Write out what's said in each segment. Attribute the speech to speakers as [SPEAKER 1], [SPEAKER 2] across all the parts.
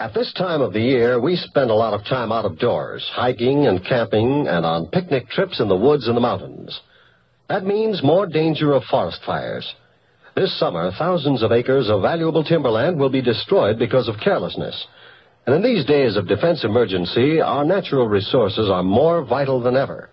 [SPEAKER 1] At this time of the year, we spend a lot of time out of doors, hiking and camping and on picnic trips in the woods and the mountains. That means more danger of forest fires. This summer, thousands of acres of valuable timberland will be destroyed because of carelessness. And in these days of defense emergency, our natural resources are more vital than ever.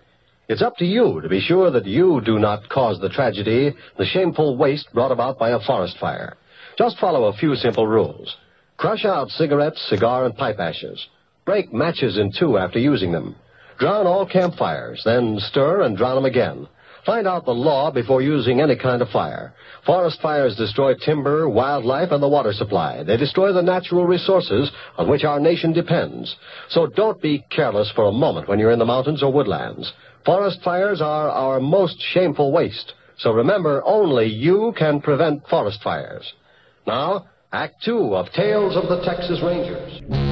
[SPEAKER 1] It's up to you to be sure that you do not cause the tragedy, the shameful waste brought about by a forest fire. Just follow a few simple rules. Crush out cigarettes, cigar, and pipe ashes. Break matches in two after using them. Drown all campfires, then stir and drown them again. Find out the law before using any kind of fire. Forest fires destroy timber, wildlife, and the water supply. They destroy the natural resources on which our nation depends. So don't be careless for a moment when you're in the mountains or woodlands. Forest fires are our most shameful waste. So remember, only you can prevent forest fires. Now, Act Two of Tales of the Texas Rangers.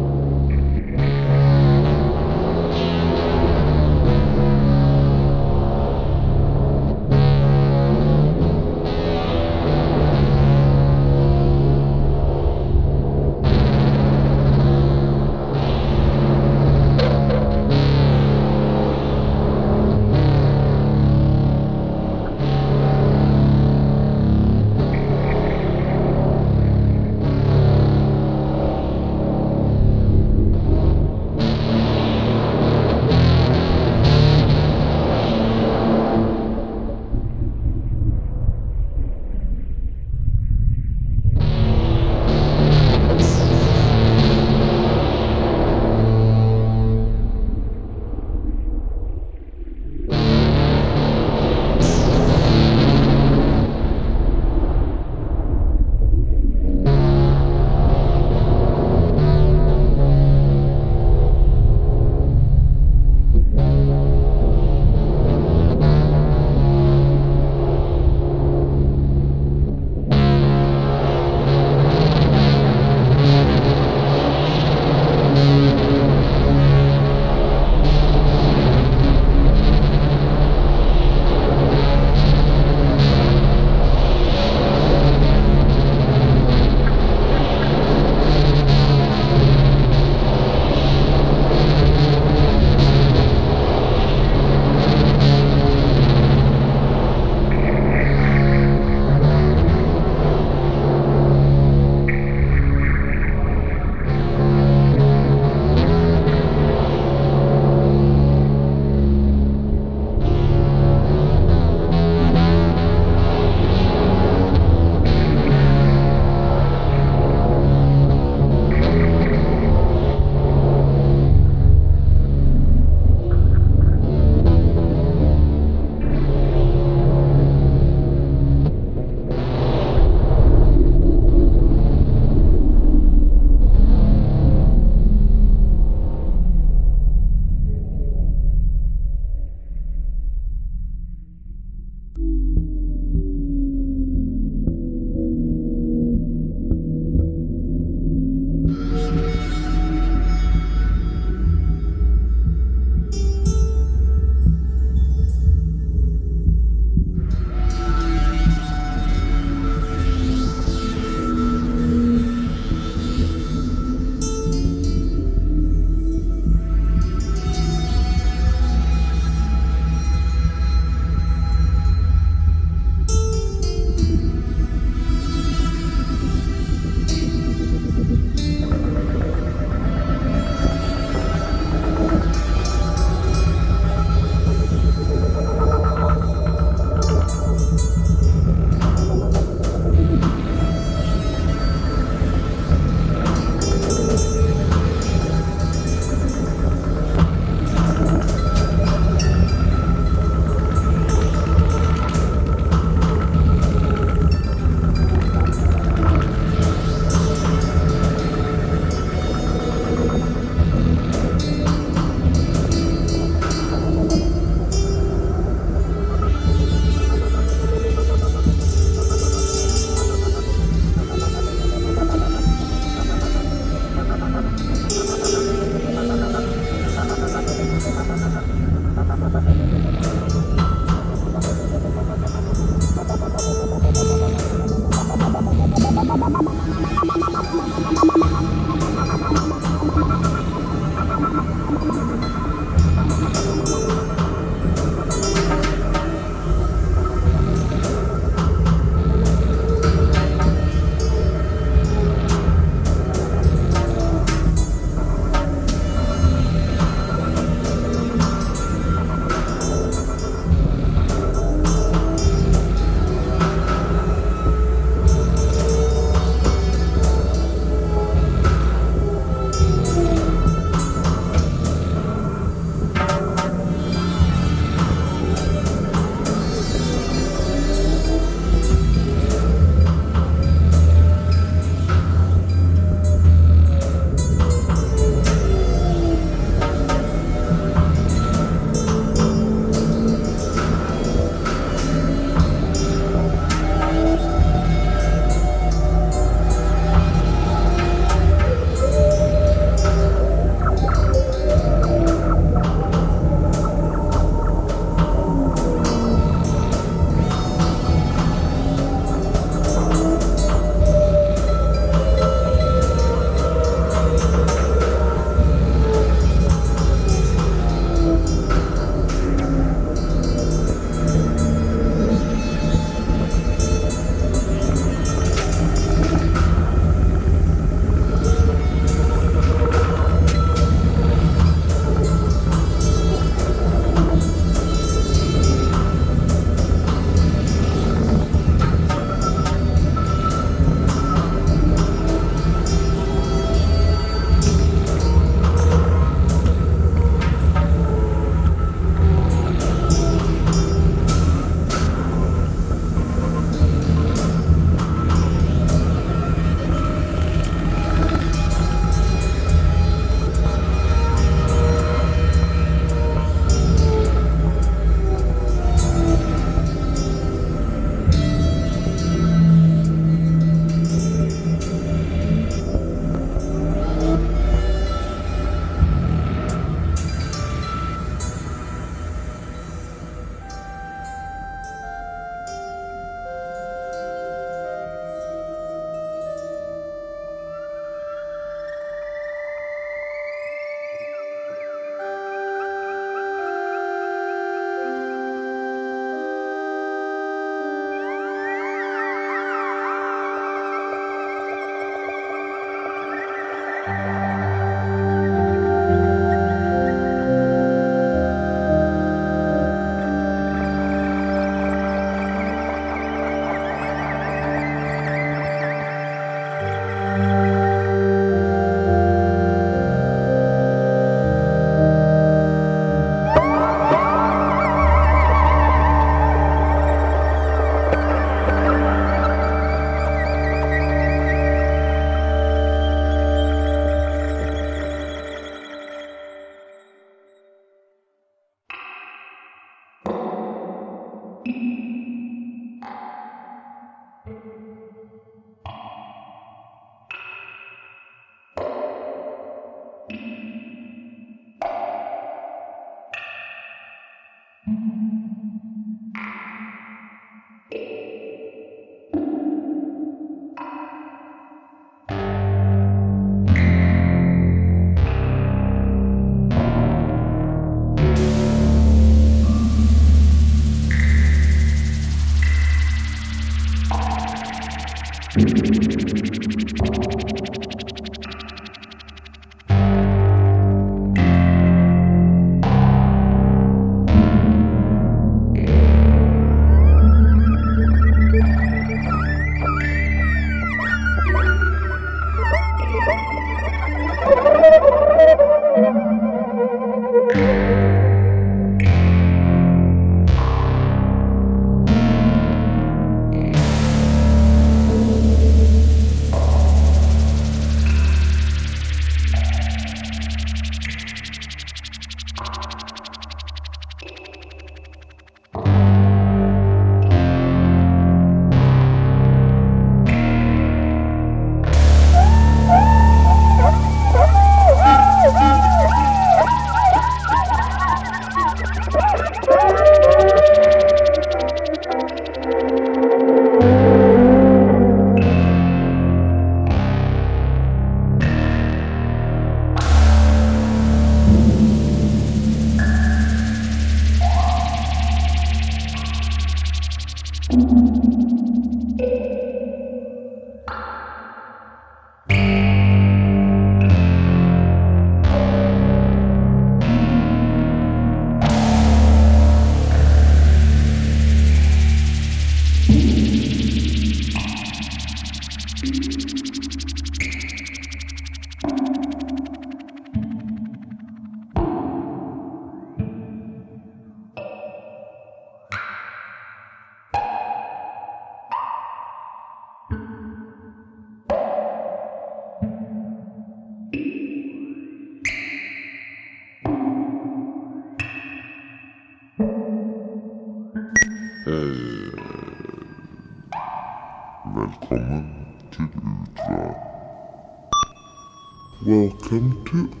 [SPEAKER 2] Welcome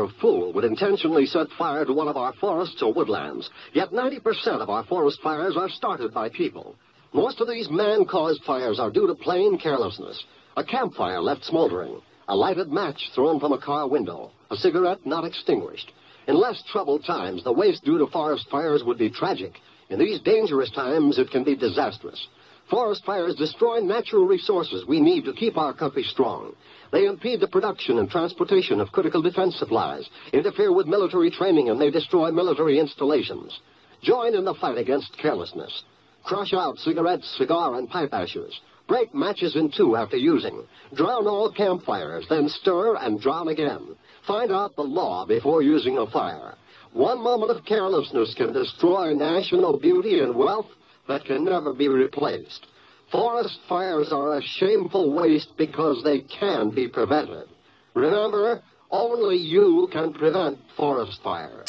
[SPEAKER 1] a fool would intentionally set fire to one of our forests or woodlands. Yet 90% of our forest fires are started by people. Most of these man-caused fires are due to plain carelessness. A campfire left smoldering, a lighted match thrown from a car window, a cigarette not extinguished. In less troubled times, the waste due to forest fires would be tragic. In these dangerous times, it can be disastrous. Forest fires destroy natural resources we need to keep our country strong. They impede the production and transportation of critical defense supplies, interfere with military training, and they destroy military installations. Join in the fight against carelessness. Crush out cigarettes, cigar, and pipe ashes. Break matches in two after using. Drown all campfires, then stir and drown again. Find out the law before using a fire. One moment of carelessness can destroy national beauty and wealth that can never be replaced. Forest fires are a shameful waste because they can be prevented. Remember, only you can prevent forest fires.